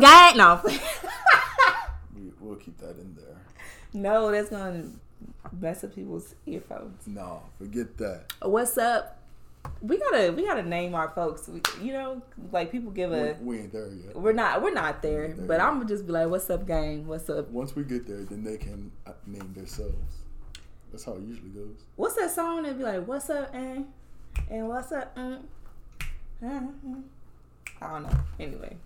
What's gang? No. We, we'll keep that in there. no, that's gonna mess up people's earphones. No, forget that. What's up? We gotta we gotta name our folks. We, you know, like people give a. we ain't there yet. We're not we're not there, There but you I'm gonna just be like, "What's up, gang? What's up? Once we get there, then they can uh, name themselves. That's how it usually goes. What's that song?" They'd be like, "What's up, and and what's up?" Mm? I don't know. Anyway,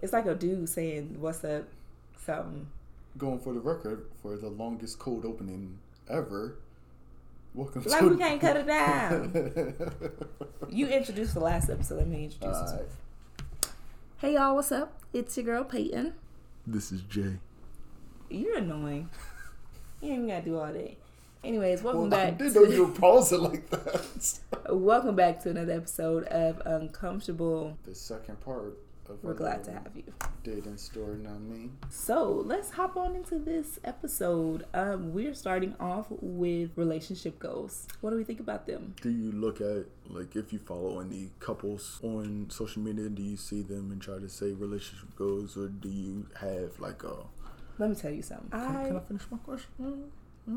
it's like a dude saying, "What's up?" Something. Going for the record for the longest cold opening ever. Welcome Like to we can't cut it down. You introduced the last episode. Let me introduce this Alright. Hey y'all, what's up? It's your girl Peyton. This is Jay. You're annoying. You ain't even gotta do all that. Anyways, welcome Well, I back. didn't know To, you would pause it like that. welcome back to another episode of Uncomfortable. the second part of We're glad to have you. dating story. Not me. So let's hop on into this episode. Um, we're starting off with relationship goals. What do we think about them? Do you look at like if you follow any couples on social media? Do you see them and try to say relationship goals, or do you have like a? Let me tell you something. Can, I can I finish my question?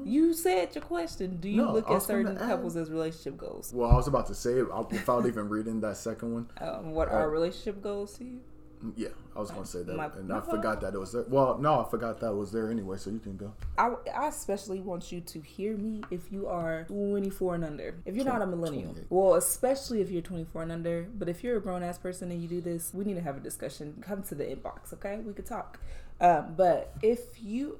You said your question. Do you No, look at certain couples as relationship goals? Well, I was about to say I- without even reading that second one. Um, what Uh, are relationship goals to you? Yeah, I was gonna say that, My- and I forgot that it was there. Well, no, I forgot that was there anyway. So you can go. I, I especially want you to hear me if you are 24 and under. If you're not a millennial. Well, especially if you're 24 and under. But if you're a grown ass person and you do this, we need to have a discussion. Come to the inbox, okay? We could talk. Um, but if you,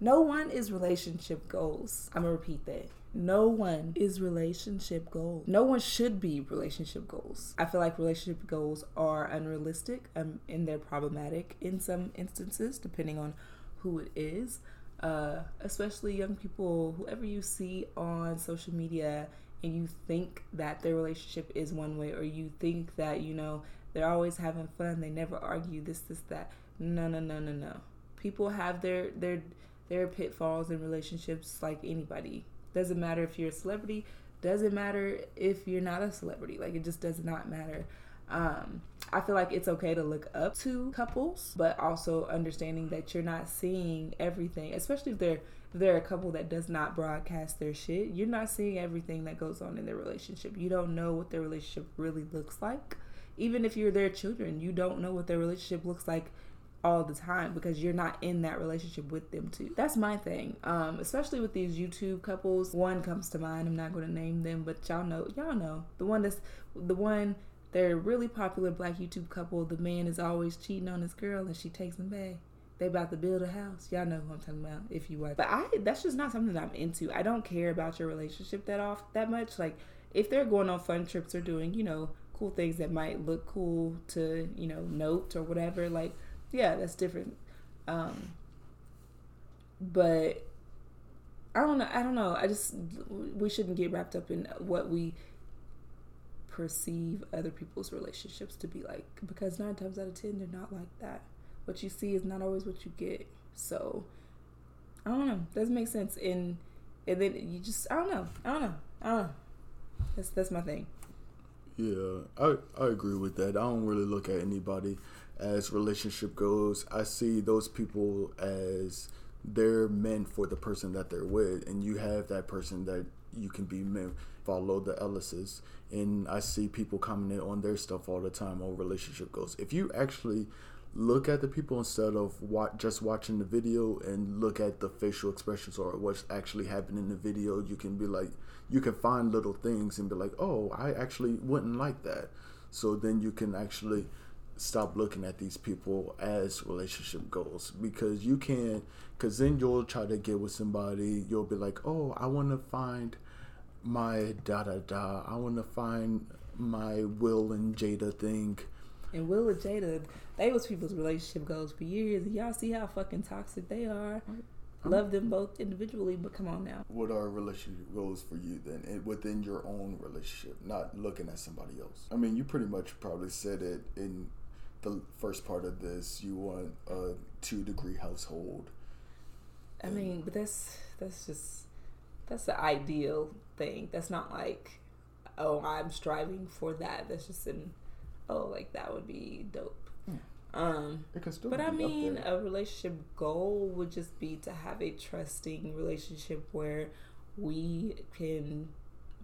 no one is relationship goals. I'm to repeat that. No one is relationship goals. No one should be relationship goals. I feel like relationship goals are unrealistic um, and they're problematic in some instances, depending on who it is. Uh, especially young people, whoever you see on social media, and you think that their relationship is one way, or you think that, you know, they're always having fun, they never argue, this, this, that. No, no, no, no, no. People have their, their, their pitfalls in relationships like anybody. Doesn't matter if you're a celebrity, doesn't matter if you're not a celebrity. Like, it just does not matter. Um, I feel like it's okay to look up to couples, but also understanding that you're not seeing everything, especially if they're if they're a couple that does not broadcast their shit. You're not seeing everything that goes on in their relationship. You don't know what their relationship really looks like. Even if you're their children, you don't know what their relationship looks like all the time because you're not in that relationship with them too. That's my thing. Um, especially with these YouTube couples. One comes to mind. I'm not going to name them, but y'all know. Y'all know the one that's the one. They're a really popular black YouTube couple. The man is always cheating on his girl, and she takes him back. They about to build a house. Y'all know who I'm talking about. If you watch, but I that's just not something that I'm into. I don't care about your relationship that off that much. Like if they're going on fun trips or doing you know cool things that might look cool to you know note or whatever. Like yeah, that's different. Um, but I don't know. I don't know. I just we shouldn't get wrapped up in what we perceive other people's relationships to be like because nine times out of ten they're not like that. What you see is not always what you get. So I don't know. Doesn't make sense. And and then you just I don't know. I don't know. I don't know. That's that's my thing. Yeah, I I agree with that. I don't really look at anybody as relationship goes. I see those people as they're meant for the person that they're with, and you have that person that you can be meant. Follow the Ellises, and I see people commenting on their stuff all the time on relationship goals. If you actually look at the people instead of just watching the video and look at the facial expressions or what's actually happening in the video you can be like you can find little things and be like oh i actually wouldn't like that so then you can actually stop looking at these people as relationship goals because you can't because then you'll try to get with somebody you'll be like oh i want to find my da da da i want to find my will and jada thing And Will and Jada, they was people's relationship goals for years. And y'all see how fucking toxic they are. Love them both individually, but come on now. what are relationship goals for you then and within your own relationship not looking at somebody else i mean you pretty much probably said it in the first part of this you want a two degree household I mean, but that's that's just that's the ideal thing. That's not like, oh, I'm striving for that. That's just an oh, like that would be dope. Um, It can still but I mean, a relationship goal would just be to have a trusting relationship where we can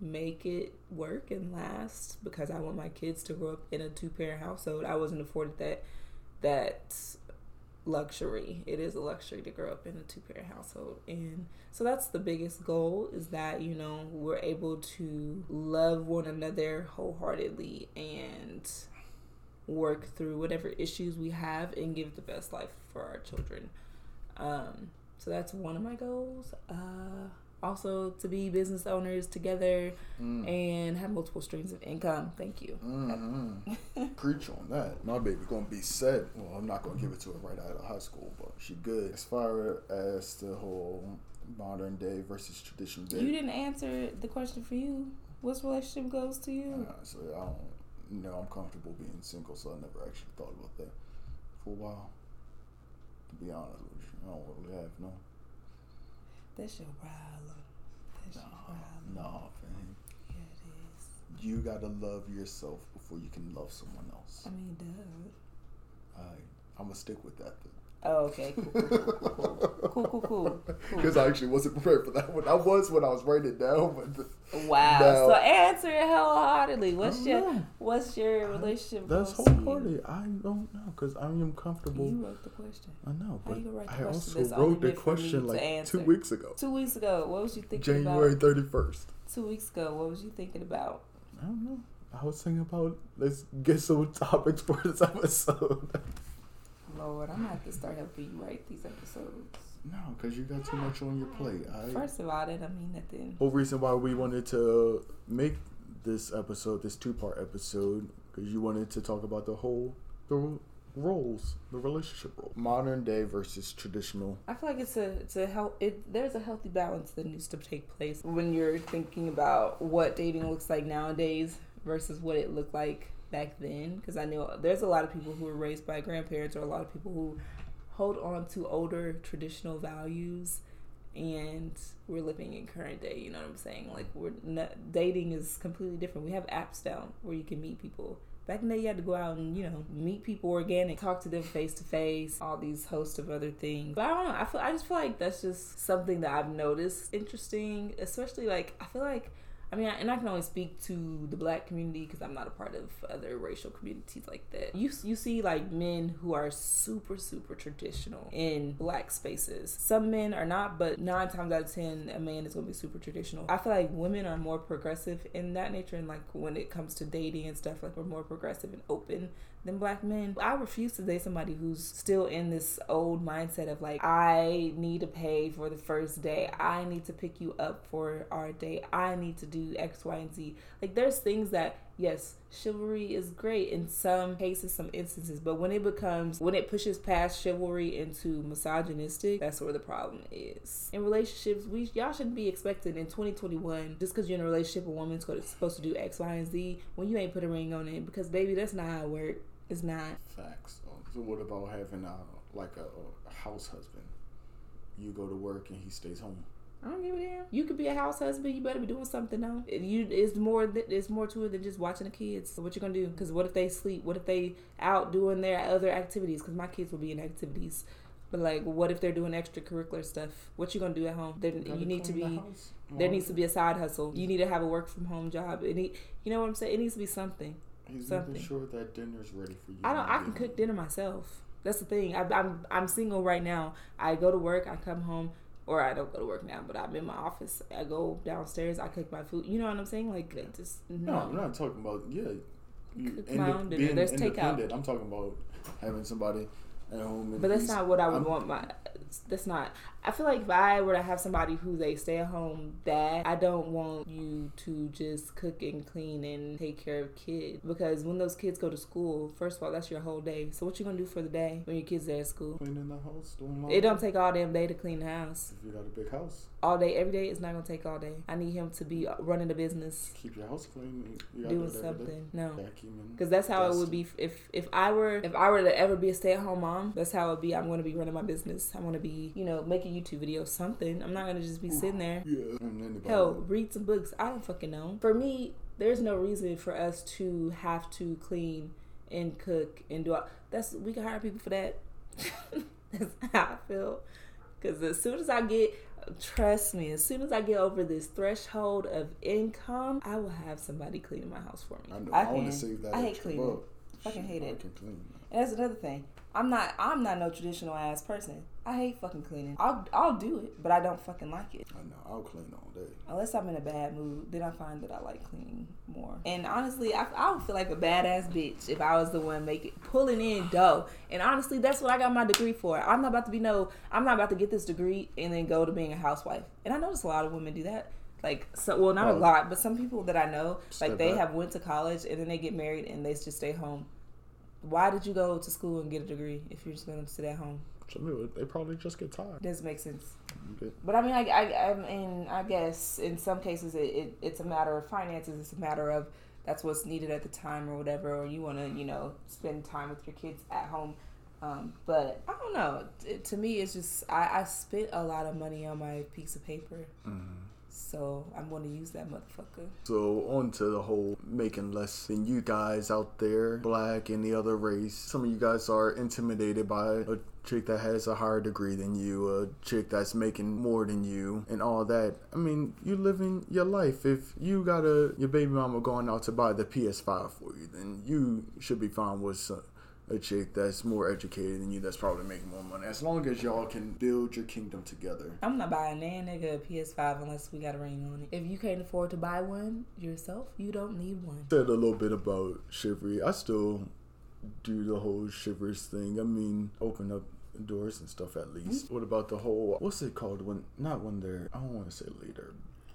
make it work and last. Because I want my kids to grow up in a two parent household. I wasn't afforded that that luxury. It is a luxury to grow up in a two parent household, and so that's the biggest goal is that you know we're able to love one another wholeheartedly and work through whatever issues we have and give the best life for our children. Um, so that's one of my goals. Uh, also, to be business owners together Mm. and have multiple streams of income. Thank you. Mm-hmm. Preach on that. My baby gonna be set. Well, I'm not gonna give it to her right out of high school, but she good. As far as the whole modern day versus traditional day, You didn't answer the question for you. What's relationship goes to you? so I don't. You know, I'm comfortable being single, so I never actually thought about that for a while. To be honest with you, I don't really have no. That's your problem. That's No, your problem. no, fam. Yeah, it is. You gotta love yourself before you can love someone else. I mean, duh. I, I'm gonna stick with that. Then. Oh, okay. Cool, cool, cool, cool. Because cool. I actually wasn't prepared for that one. I was when I was writing it down, but Wow. No. So answer it wholeheartedly. What's your know. What's your relationship that's goals to you? wholehearted. I don't know because I am comfortable. You wrote the question. I know, How but you write the I also wrote the meant for me question like two weeks ago, Two weeks ago, what was you thinking about? January thirty first. Two weeks ago, what was you thinking about? I don't know. I was thinking about let's get some topics for this episode. Lord, I'm gonna have to start helping you write these episodes. no, because you got too much on your plate. I First of all, that don't mean nothing. whole reason why we wanted to make this episode, this two part episode, because you wanted to talk about the whole the roles, the relationship role, modern day versus traditional. I feel like it's a it's a health. It there's a healthy balance that needs to take place when you're thinking about what dating looks like nowadays versus what it looked like back then. Because I know there's a lot of people who were raised by grandparents or a lot of people who hold on to older traditional values and we're living in current day you know what i'm saying? Like we're not, dating is completely different. We have apps down where you can meet people. Back in the day you had to go out and you know meet people organic talk to them face to face all these host of other things. But i don't know i feel i just feel like that's just something that i've noticed interesting especially like i feel like I mean, and I can only speak to the black community because I'm not a part of other racial communities like that. You you see like men who are super super traditional in black spaces. Some men are not, but nine times out of ten, a man is going to be super traditional. I feel like women are more progressive in that nature, and like when it comes to dating and stuff, like we're more progressive and open than black men. I refuse to date somebody who's still in this old mindset of like, I need to pay for the first day. I need to pick you up for our date. I need to do X, Y, and Z. Like, there's things that, yes, chivalry is great in some cases, some instances, but when it becomes, when it pushes past chivalry into misogynistic, that's where the problem is. In relationships, we y'all shouldn't be expecting in 2021, just because you're in a relationship, a woman's supposed to do X, Y, and Z when you ain't put a ring on it, because baby, that's not how it works. It's not. Facts. So, so what about having a like a, a house husband? You go to work and he stays home. I don't give a damn. You could be a house husband. You better be doing something though. You, it's more. th- It's more to it than just watching the kids. So what you gonna do? Because what if they sleep? What if they out doing their other activities? Because my kids will be in activities. But like, what if they're doing extracurricular stuff? What you gonna do at home? There, Gotta you need to be. the. There needs to be a side hustle. You need to have a work from home job. It need, you know what I'm saying? It needs to be something. He's something. making sure that dinner's ready for you. I don't. I can cook dinner myself. That's the thing. I, I'm I'm single right now. I go to work. I come home, or I don't go to work now. But I'm in my office. I go downstairs. I cook my food. You know what I'm saying? Like just No, no. I'm not talking about yeah. You Cook my own dinner. being There's takeout. independent. I'm talking about having somebody at home. But that's not what I would I'm- want. My that's not. I feel like if I were to have somebody who's a stay at home dad, I don't want you to just cook and clean and take care of kids because when those kids go to school, first of all, that's your whole day. So what you gonna do for the day when your kids are at school? cleaning the house, doing It don't take all damn day to clean the house. If you got a big house, all day, every day. It's not gonna take all day. I need him to be running a business, keep your house clean. You doing do it every day. something. No, Vacuuming. because that's how it would be if if I were if I were to ever be a stay at home mom. That's how it would be. I'm gonna be running my business. I'm gonna be you know making YouTube videos, something. I'm not gonna just be sitting there. Yeah. Hell, read some books. I don't fucking know. For me, there's no reason for us to have to clean and cook and do all that's we can hire people for that. that's how I feel. Cause as soon as I get trust me, as soon as I get over this threshold of income, I will have somebody cleaning my house for me. I know. I, I, want to save that. I hate cleaning. Fucking hate I it. And that's another thing. I'm not I'm not no traditional ass person. I hate fucking cleaning. I'll I'll do it, but I don't fucking like it. I know. I'll clean all day. Unless I'm in a bad mood, then I find that I like cleaning more. And honestly, I, I would feel like a badass bitch if I was the one making pulling in dough. And honestly, that's what I got my degree for. I'm not about to be no. I'm not about to get this degree and then go to being a housewife. And I notice a lot of women do that. Like so, well, not a Oh. lot, but some people that I know, like they have went to college and then they get married and they just stay home. Why did you go to school and get a degree if you're just going to sit at home? Some people they probably just get tired. Doesn't make sense. Okay. But I mean, I, I, I mean, I guess in some cases it, it, it's a matter of finances. It's a matter of that's what's needed at the time or whatever, or you want to, you know, spend time with your kids at home. Um, but I don't know. To me, it's just I, I spent a lot of money on my piece of paper, so I'm going to use that motherfucker. So on to the whole making less than you guys out there, black and the other race. Some of you guys are intimidated by a chick that has a higher degree than you, a chick that's making more than you, and all that. I mean, you living your life. If you got a your baby mama going out to buy the PS5 for you, then you should be fine with a chick that's more educated than you, that's probably making more money. As long as y'all can build your kingdom together. I'm not buying that nigga a PS5 unless we got a ring on it. If you can't afford to buy one yourself, you don't need one. said a little bit about chivalry. I still do the whole chivalrous thing. I mean, open up doors and stuff at least. Hmm? What about the whole what's it called when not when they're I don't want to say leader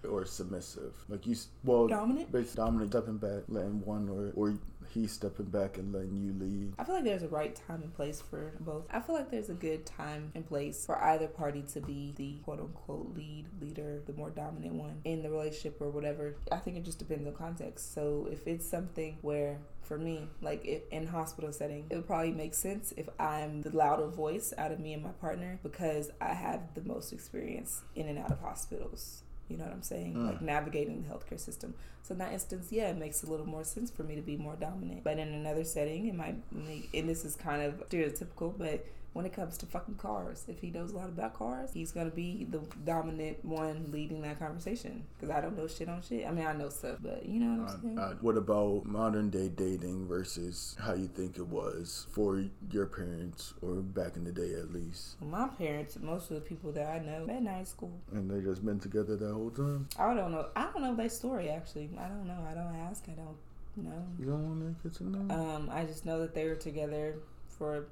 or submissive. Like you, well, Dominant? basically dominant, stepping back, letting one or or he stepping back and letting you lead. I feel like there's a right time and place for both. I feel like there's a good time and place for either party to be the quote unquote lead, leader, the more dominant one in the relationship or whatever. I think it just depends on context. So if it's something where, for me, like if in hospital setting, it would probably make sense if I'm the louder voice out of me and my partner because I have the most experience in and out of hospitals. You know what I'm saying? Mm. Like navigating the healthcare system. So in that instance, yeah, it makes a little more sense for me to be more dominant. But in another setting, it might make, and this is kind of stereotypical, but when it comes to fucking cars, if he knows a lot about cars, he's gonna be the dominant one leading that conversation. Because I don't know shit on shit. I mean, I know stuff, but you know what I'm saying? Uh, uh, what about modern day dating versus how you think it was for your parents or back in the day at least? Well, my parents, most of the people that I know, met in high school. And they just been together that whole time? I don't know. I don't know their story actually. I don't know. I don't ask. I don't know. You don't want to get to know? Um, I just know that they were together for a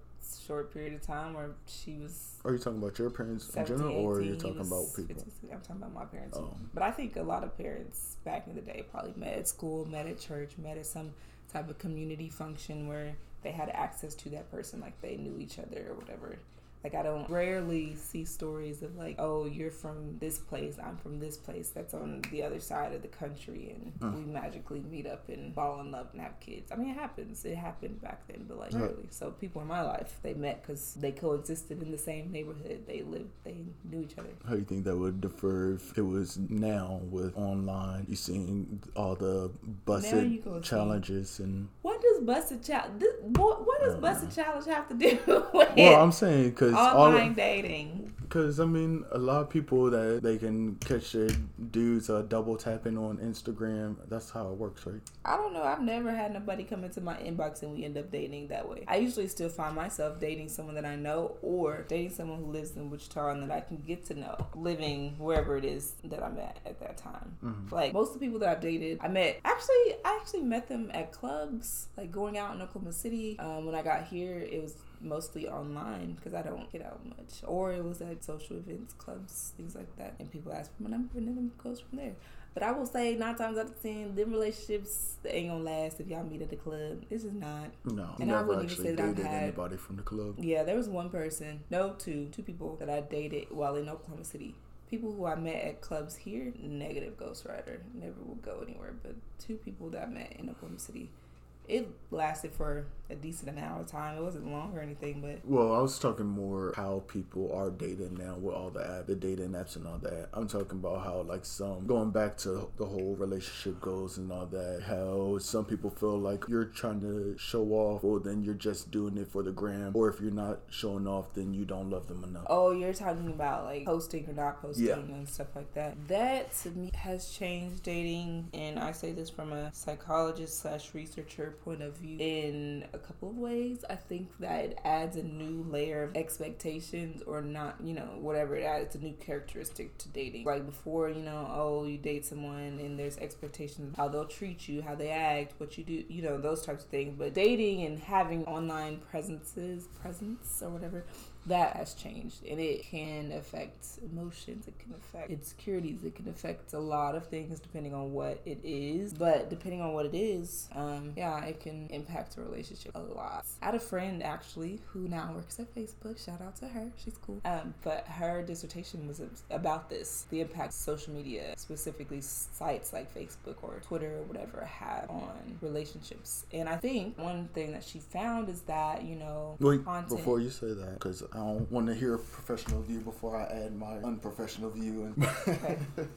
short period of time where she was Are you talking about your parents in general, or are you he talking about people? 15. I'm talking about my parents. Oh. But I think a lot of parents back in the day probably met at school, met at church, met at some type of community function where they had access to that person, like they knew each other or whatever. Like I don't rarely see stories of like, oh, you're from this place, I'm from this place that's on the other side of the country, and Mm. we magically meet up and fall in love and have kids. I mean, it happens. It happened back then, but like Yeah. rarely. So people in my life, they met because they coexisted in the same neighborhood. They lived, they knew each other. How do you think that would differ if it was now with online? You seeing all the busted you see- challenges and What does busted challenge? What, what does Uh, busted challenge have to do with well, I'm saying because all online dating? because I mean a lot of people that they can catch their dudes uh, double tapping on Instagram. That's how it works, right? I don't know. I've never had nobody come into my inbox and we end up dating that way. I usually still find myself dating someone that I know or dating someone who lives in Wichita and that I can get to know, living wherever it is that I'm at at that time. Mhm. Like most of the people that I've dated, I met actually I actually met them at clubs, like going out in Oklahoma City. Um, when I got here, it was mostly online because I don't get out much, or it was at social events, clubs, things like that, and people ask for my number and then it goes from there. But I will say nine times out of ten, them relationships they ain't gonna last if y'all meet at the club. This is not. No, And I never wouldn't even actually say that dated had- anybody from the club. Yeah, there was one person, no, two, two people that I dated while in Oklahoma City. People who I met at clubs here, negative ghostwriter, never will go anywhere. But two people that I met in Oklahoma City, it lasted for a decent amount of time. It wasn't long or anything, but Well, I was talking more how people are dating now with all the app, the dating apps and all that. I'm talking about how like some going back to the whole relationship goals and all that. How some people feel like you're trying to show off, or then you're just doing it for the gram, or if you're not showing off, then you don't love them enough. oh, you're talking about like posting or not posting Yeah. and stuff like that. That to me has changed dating, and I say this from a psychologist slash researcher point of view in a couple of ways. I think that it adds a new layer of expectations or not, you know, whatever it adds a new characteristic to dating. Like before, you know, oh, you date someone and there's expectations how they'll treat you, how they act, what you do, you know, those types of things. But dating and having online presences, presence or whatever, that has changed and it can affect emotions it can affect insecurities it can affect a lot of things depending on what it is but depending on what it is um yeah it can impact a relationship a lot. I had a friend actually who now works at facebook shout out to her she's cool um but her dissertation was about this the impact social media specifically sites like facebook or twitter or whatever have on relationships and i think one thing that she found is that you know Wait, content before you say that, because I don't want to hear a professional view before I add my unprofessional view. And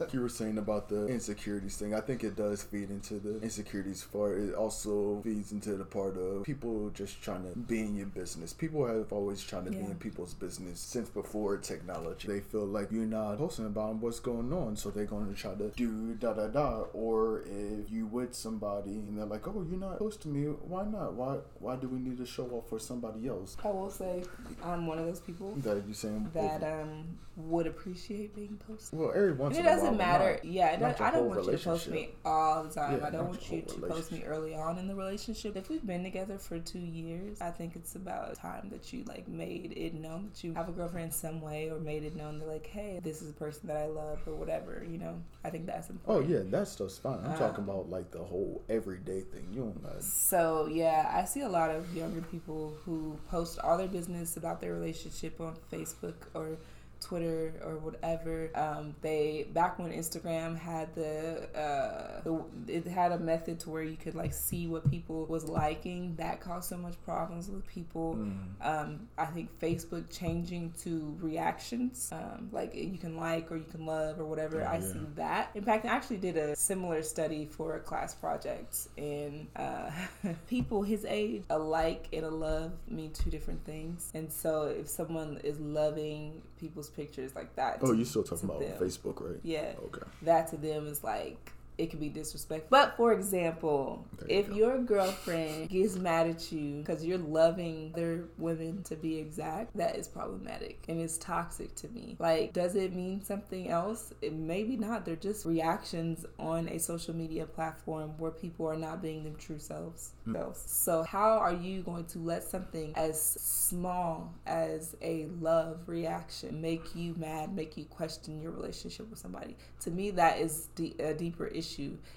you were saying about the insecurities thing. I think it does feed into the insecurities part. It also feeds into the part of people just trying to be in your business. People have always tried to be in people's business since before technology. They feel like you're not posting about what's going on, so they're going to try to do da da da. Or if you with somebody and they're like, "Oh, you're not posting me. Why not? Why why do we need to show off for somebody else?" I will say I'm one of those people That you saying that um would appreciate being posted. well, every once And it doesn't matter. not- yeah, not I don't want you to post me all the time. Yeah, I don't want you to post me early on in the relationship. If we've been together for two years, I think it's about time that you like made it known that you have a girlfriend in some way, or made it known that like, hey, this is a person that I love, or whatever. You know, I think that's important. Oh yeah, that stuff's fine. I'm talking um, about like the whole everyday thing. You don't know. So yeah, I see a lot of younger people who post all their business about their relationship on Facebook or Twitter or whatever. Um, they back when Instagram had the, uh, the it had a method to where you could like see what people was liking. That caused so much problems with people. Um, I think Facebook changing to reactions, um, like you can like or you can love or whatever. Yeah, I yeah. see that. In fact, I actually did a similar study for a class project, and uh, people his age, a like and a love mean two different things. And so, if someone is loving people's pictures like that, Oh, you still talking about them, Facebook, right? Yeah, Okay. that to them is like it could be disrespectful. But for example, you if go. your girlfriend gets mad at you because you're loving other women to be exact, that is problematic and it's toxic to me. Like, does it mean something else? It, maybe not. They're just reactions on a social media platform where people are not being their true selves. Selves. So, how are you going to let something as small as a love reaction make you mad, make you question your relationship with somebody? To me, that is de- a deeper issue.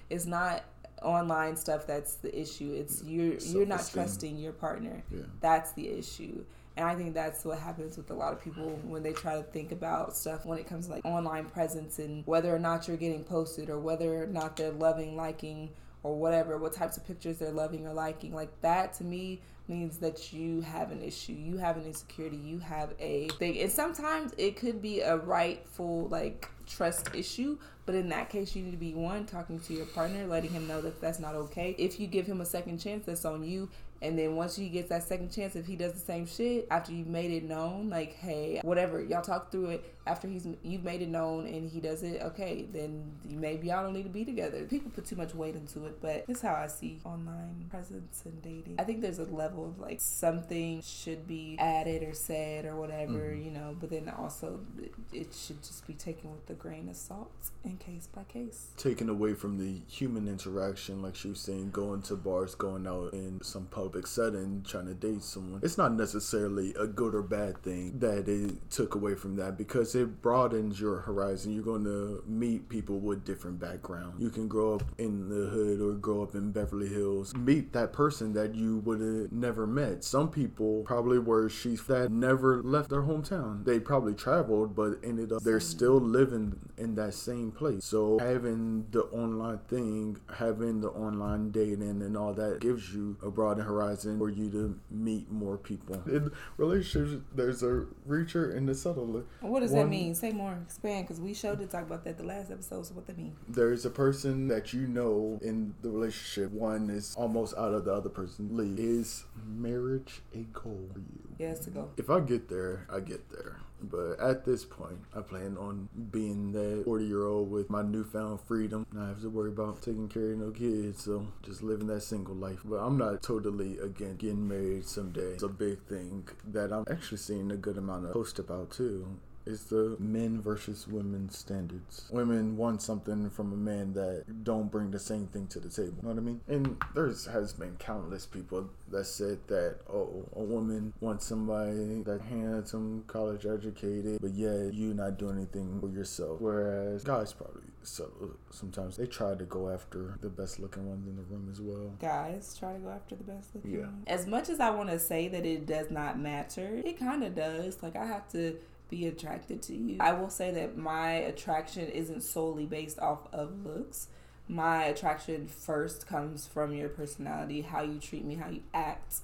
It's not online stuff that's the issue. It's you're you're not trusting your partner. Yeah. That's the issue. And I think that's what happens with a lot of people when they try to think about stuff when it comes to like online presence and whether or not you're getting posted or whether or not they're loving, liking, or whatever, what types of pictures they're loving or liking. Like that to me means that you have an issue, you have an insecurity, you have a thing. And sometimes it could be a rightful like trust issue, but in that case, you need to be one talking to your partner, letting him know that that's not okay. If you give him a second chance, that's on you. And then once he gets that second chance, if he does the same shit after you've made it known, like hey, whatever, y'all talk through it after he's you've made it known and he does it, okay, then maybe y'all don't need to be together. People put too much weight into it, but this is how I see online presence and dating. I think there's a level of like something should be added or said or whatever, mm-hmm. you know, but then also it, it should just be taken with a grain of salt and case by case. Taken away from the human interaction, like she was saying, going to bars, going out in some public setting, trying to date someone. It's not necessarily a good or bad thing that it took away from that because it broadens your horizon. You're going to meet people with different backgrounds. You can grow up in the hood or grow up in Beverly Hills, meet that person that you would have never met. Some people probably were she's that never left their hometown. They probably traveled, but ended up they're still living in that same place. So having the online thing, having the online dating and all that gives you a broader horizon for you to meet more people. In relationships, there's a reacher and a subtler. What does One, that mean? Say more, expand, because we showed to talk about that the last episode. So what that mean? There's a person that you know in the relationship. One is almost out of the other person's league. Is marriage a goal for you? Yes, a goal. If I get there, I get there. But at this point, I plan on being that 40 year old with my newfound freedom. Not have to worry about taking care of no kids. So just living that single life. But I'm not totally against getting married someday. It's a big thing that I'm actually seeing a good amount of post about too is the men versus women standards. Women want something from a man that don't bring the same thing to the table. You know what I mean? And there's has been countless people that said that oh a woman wants somebody that handsome, college educated, but yet you not doing anything for yourself. Whereas guys probably so sometimes they try to go after the best looking ones in the room as well. Guys try to go after the best looking. Yeah. As much as I want to say that it does not matter, it kind of does. Like I have to be attracted to you. I will say that my attraction isn't solely based off of looks. My attraction first comes from your personality, how you treat me, how you act,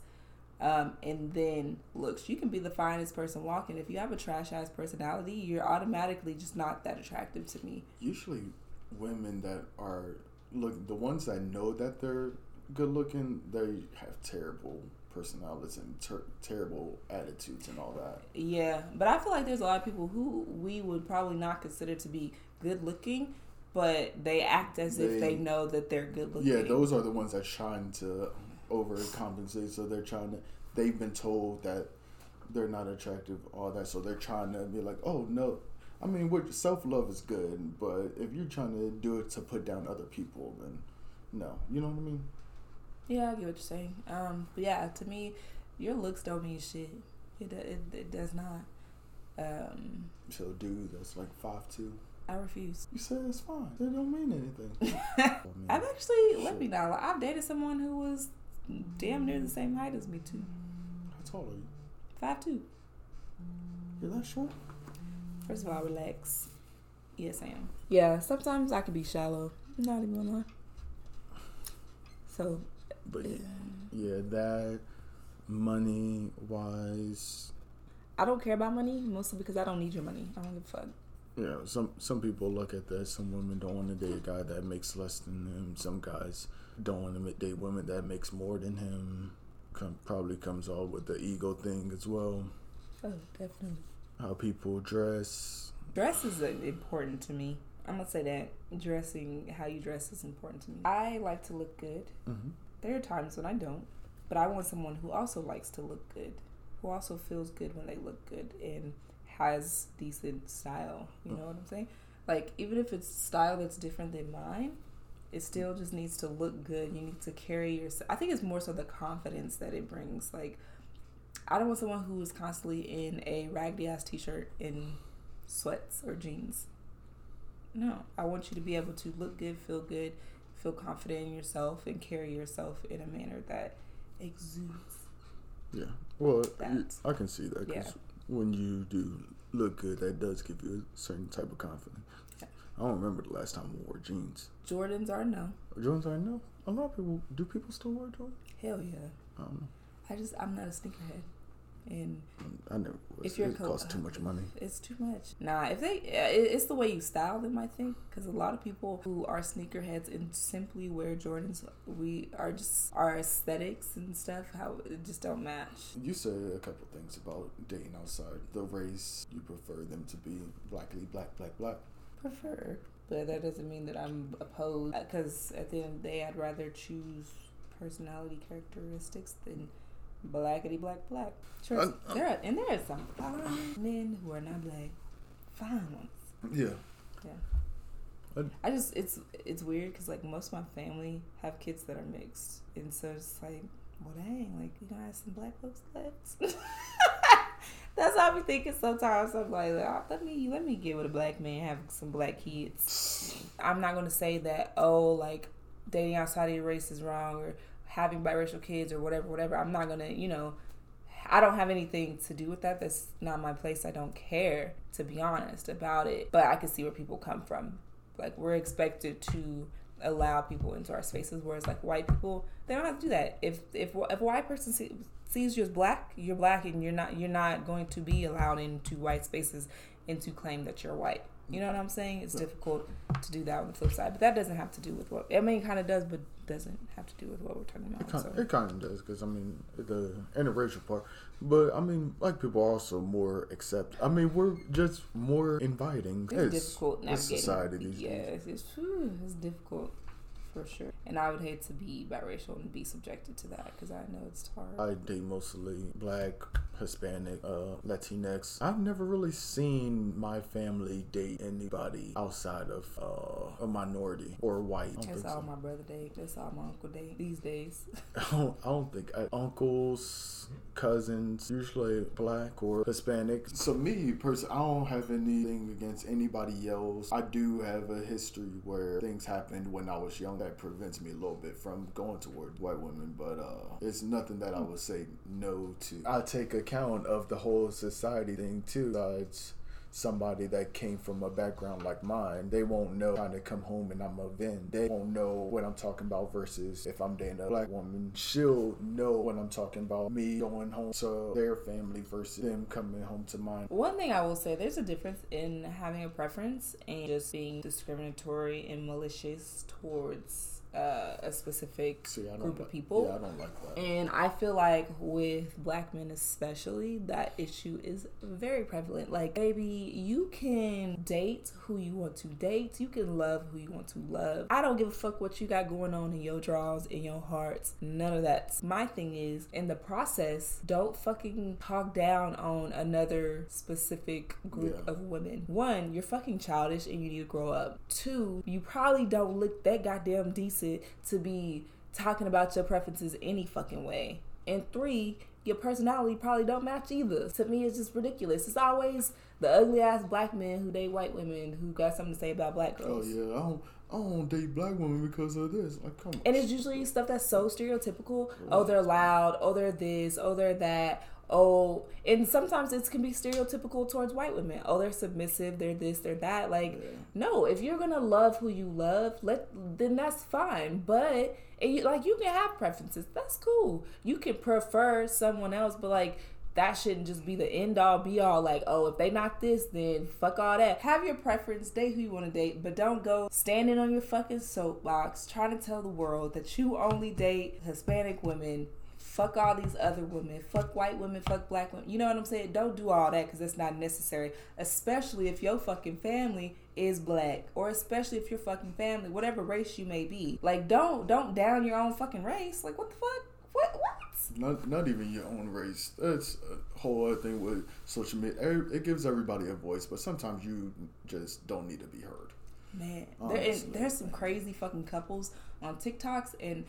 um, and then looks. You can be the finest person walking. If you have a trash ass personality, you're automatically just not that attractive to me. Usually, women that are look the ones that know that they're good looking, they have terrible personalities and ter- terrible attitudes and all that. Yeah, but I feel like there's a lot of people who we would probably not consider to be good looking, but they act as they, if they know that they're good looking. Yeah, those are the ones that trying to overcompensate. So they're trying to. They've been told that they're not attractive, all that. So they're trying to be like, oh no. I mean, self love is good, but if you're trying to do it to put down other people, then no. You know what I mean? Yeah, I get what you're saying. Um, but yeah, to me, your looks don't mean shit. It it, it does not. Um, so, dude, that's like five two. I refuse. You said it's fine. It don't mean anything. I've actually let me know. I've dated someone who was damn near the same height as me too. How tall are you? Five two. You're that short. First of all, relax. Yes, I am. Yeah, sometimes I can be shallow. Not even gonna lie. So but yeah, yeah that money wise. I don't care about money mostly because I don't need your money. I don't give a fuck. Yeah, some some people look at that. Some women don't want to date a guy that makes less than them. Some guys don't want to date women that makes more than him. Come, probably comes all with the ego thing as well. Oh, definitely. How people dress. Dress is important to me. I'm gonna say that dressing, how you dress, is important to me. I like to look good. Mm-hmm. There are times when I don't, but I want someone who also likes to look good, who also feels good when they look good and has decent style. You know what I'm saying? Like even if it's style that's different than mine, it still just needs to look good. You need to carry yourself. I think it's more so the confidence that it brings. Like I don't want someone who is constantly in a raggedy ass t-shirt in sweats or jeans. No, I want you to be able to look good, feel good, feel confident in yourself and carry yourself in a manner that exudes. Yeah. Well, that. I can see that because yeah. when you do look good, that does give you a certain type of confidence. Yeah. I don't remember the last time I wore jeans. Jordans are no. Jordans are no. A lot of people do. People still wear Jordans? Hell yeah. I don't know. I just I'm not a sneakerhead. And I never was. If you're it costs too much money. It's too much. Nah, if they, it's the way you style them. I think because a lot of people who are sneakerheads and simply wear Jordans, we are just our aesthetics and stuff. How it just don't match. You said a couple things about dating outside the race. You prefer them to be blackly black, black, black. Prefer, but that doesn't mean that I'm opposed. Because at the end of the day, I'd rather choose personality characteristics than blackity black black. Sure, uh, there are, and there are some fine men who are not black, fine ones. Yeah. Yeah. I, I just it's it's weird because like most of my family have kids that are mixed, and so it's like well, dang, like you gonna have some black folks left. That's how I be thinking sometimes. I'm like, oh, let me let me get with a black man have some black kids. I'm not gonna say that oh like dating outside of your race is wrong or having biracial kids or whatever whatever. I'm not gonna you know I don't have anything to do with that. That's not my place. I don't care to be honest about it. But I can see where people come from. Like we're expected to allow people into our spaces, whereas like white people they don't have to do that. If if if a white person see, sees you as black, you're black, and you're not you're not going to be allowed into white spaces and to claim that you're white. You know what I'm saying? It's difficult to do that on the flip side, but that doesn't have to do with what I mean. It kind of does, but doesn't have to do with what we're talking about. It kind, so. it kind of does because I mean the interracial part, but I mean black people are also more accept. I mean we're just more inviting. It's, it's difficult navigating. society these days. it's, it's, whew, it's difficult for sure. And I would hate to be biracial and be subjected to that because I know it's hard. I date mostly black, Hispanic, uh, Latinx. I've never really seen my family date anybody outside of uh, a minority or white. That's all so. my brother date. That's all my uncle date these days. I don't, I don't think I, uncles, cousins, usually black or Hispanic. So me, personally, I don't have anything against anybody else. I do have a history where things happened when I was young that prevents me a little bit from going toward white women, but uh, it's nothing that I would say no to. I take account of the whole society thing too. Besides somebody that came from a background like mine, they won't know trying to come home and I'm a Vin. They won't know what I'm talking about versus if I'm dating a black woman, she'll know what I'm talking about. Me going home to their family versus them coming home to mine. One thing I will say, there's a difference in having a preference and just being discriminatory and malicious towards uh, a specific See, group of people. Yeah, I don't like that. And I feel like with black men especially, that issue is very prevalent. Like, baby, you can date who you want to date. You can love who you want to love. I don't give a fuck what you got going on in your drawers, in your hearts. None of that. My thing is, in the process, don't fucking talk down on another specific group Yeah. of women. One, you're fucking childish and you need to grow up. Two, you probably don't look that goddamn decent to be talking about your preferences any fucking way. And three, your personality probably don't match either. To me, it's just ridiculous. It's always the ugly ass black men who date white women who got something to say about black oh, girls. Oh yeah, I don't, I don't date black women because of this. Like, come on. And it's usually stuff that's so stereotypical. Oh, they're loud. Oh, they're this. Oh, they're that. Oh, and sometimes it can be stereotypical towards white women. Oh, they're submissive. They're this. They're that. Like, Yeah. no. If you're gonna love who you love, let then that's fine. But you, like you can have preferences. That's cool. You can prefer someone else, but like that shouldn't just be the end all be all like oh if they not this then fuck all that have your preference date who you want to date but don't go standing on your fucking soapbox trying to tell the world that you only date hispanic women fuck all these other women fuck white women fuck black women you know what i'm saying don't do all that because that's not necessary especially if your fucking family is black or especially if your fucking family whatever race you may be like don't don't down your own fucking race like what the fuck what what Not, not even your own race. That's a whole other thing with social media. Er, it gives everybody a voice, but sometimes you just don't need to be heard. Man, there is, there's some crazy fucking couples on TikToks, and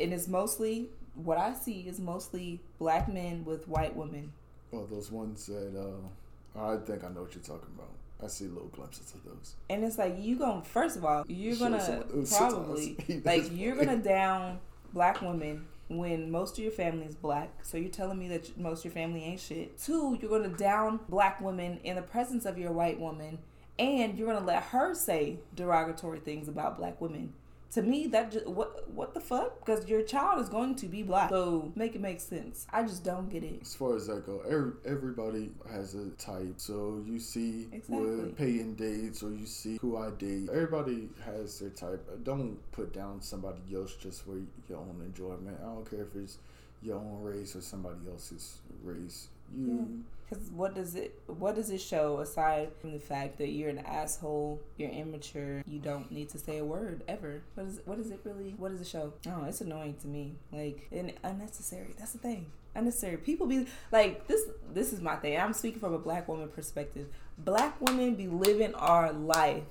and it's mostly what I see is mostly black men with white women. Well, those ones that uh, I think I know what you're talking about. I see little glimpses of those. And it's like you going first of all, you're gonna probably like you're gonna down black women when most of your family is black. So you're telling me that most of your family ain't shit. Two, you're gonna down black women in the presence of your white woman, and you're gonna let her say derogatory things about black women. To me, that just what what the fuck? Because your child is going to be black, so make it make sense. I just don't get it. As far as that go, every, everybody has a type. So you see Exactly. with Peyton dates, or you see who I date. Everybody has their type. Don't put down somebody else just for your own enjoyment. I don't care if it's your own race or somebody else's race. You Because mm. what does it what does it show aside from the fact that you're an asshole, you're immature, you don't need to say a word ever? What is what is it really? What does it show? Oh, it's annoying to me. Like and unnecessary. That's the thing. Unnecessary. People be like this. This is my thing. I'm speaking from a black woman perspective. Black women be living our life.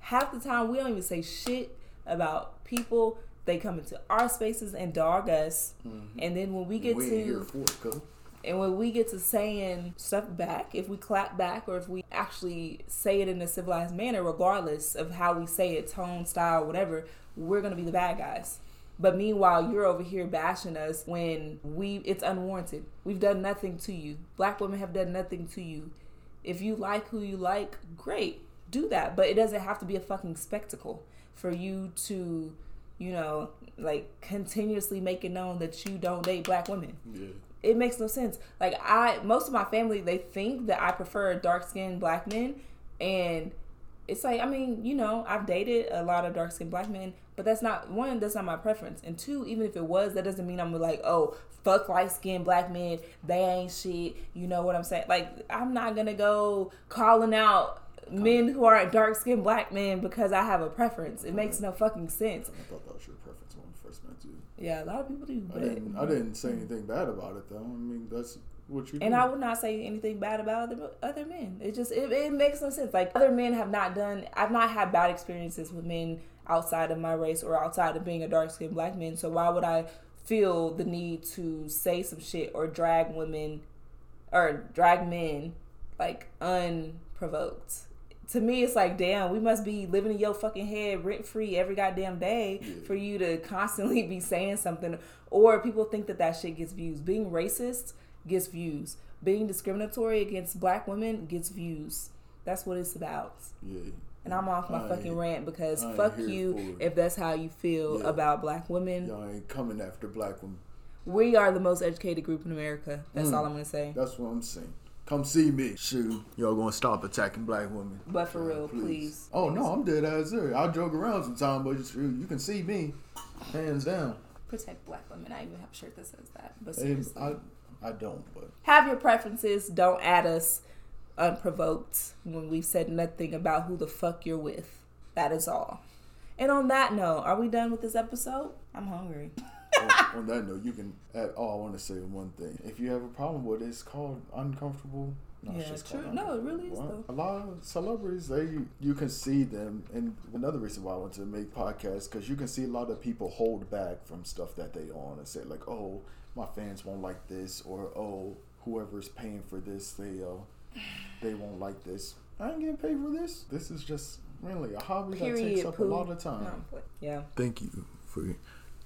Half the time we don't even say shit about people they come into our spaces and dog us. Mm-hmm. And then when we get we ain't here to for it. And when we get to saying stuff back, if we clap back or if we actually say it in a civilized manner, regardless of how we say it, tone, style, whatever, we're gonna be the bad guys. But meanwhile, you're over here bashing us when we it's unwarranted. We've done nothing to you. Black women have done nothing to you. If you like who you like, great. Do that. But it doesn't have to be a fucking spectacle for you to, you know, like continuously make it known that you don't date black women Yeah. It makes no sense. Like I, most of my family, they think that I prefer dark skinned black men, and it's like I mean, you know, I've dated a lot of dark skinned black men, but that's not one. That's not my preference, and two, even if it was, that doesn't mean I'm like, oh, fuck light skinned black men. They ain't shit. You know what I'm saying? Like I'm not gonna go calling out men who are dark skinned black men because I have a preference. It makes no fucking sense. I thought that was your preference when we first met you. Yeah, a lot of people do, I didn't. I didn't say anything bad about it though. I mean, that's what you. And do. I would not say anything bad about other, other men. It just it, it makes no sense. Like other men have not done. I've not had bad experiences with men outside of my race or outside of being a dark skinned black man. So why would I feel the need to say some shit or drag women or drag men like unprovoked? To me, it's like, damn, we must be living in your fucking head rent free every goddamn day Yeah. for you to constantly be saying something. Or people think that that shit gets views. Being racist gets views. Being discriminatory against black women gets views. That's what it's about. Yeah. And I'm off my I fucking rant because I fuck you if that's how you feel Yeah. about black women. Y'all ain't coming after black women. We are the most educated group in America. That's Mm. all I'm gonna say. That's what I'm saying. Come see me. Shoot. Y'all gonna stop attacking black women. But for real, please. Oh no, I'm dead ass there. I joke around sometimes, but it's true. You can see me, hands down. Protect black women. I even have a shirt that says that. But seriously. I, I don't. But have your preferences. Don't add us unprovoked when we've said nothing about who the fuck you're with. That is all. And on that note, are we done with this episode? I'm hungry. On, on that note, you can add. Oh, I want to say one thing. If you have a problem with it, it's called uncomfortable. No, it's Yeah, just true. No, it really is, Uncomfortable. A lot of celebrities, they you can see them, and another reason why I want to make podcasts because you can see a lot of people hold back from stuff that they on and say like, oh, my fans won't like this, or oh, whoever's paying for this, they uh, they won't like this. I ain't getting paid for this. This is just really a hobby that takes up poo. a lot of time. No, yeah. Thank you for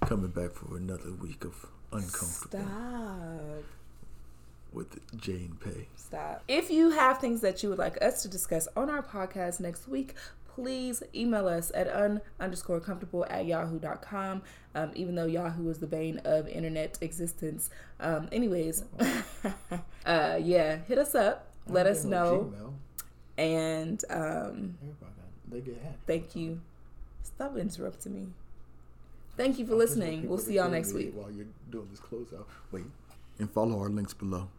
coming back for another week of uncomfortable Stop. with Jane Pay. Stop. If you have things that you would like us to discuss on our podcast next week, please email us at un underscore comfortable at yahoo.com. Um, even though Yahoo is the bane of internet existence. Um, anyways, uh, yeah, hit us up. Let us know. And um, they get hacked. thank you. Stop interrupting me. Thank you for listening. We'll see y'all next week. While you're doing this closeout, wait and follow our links below.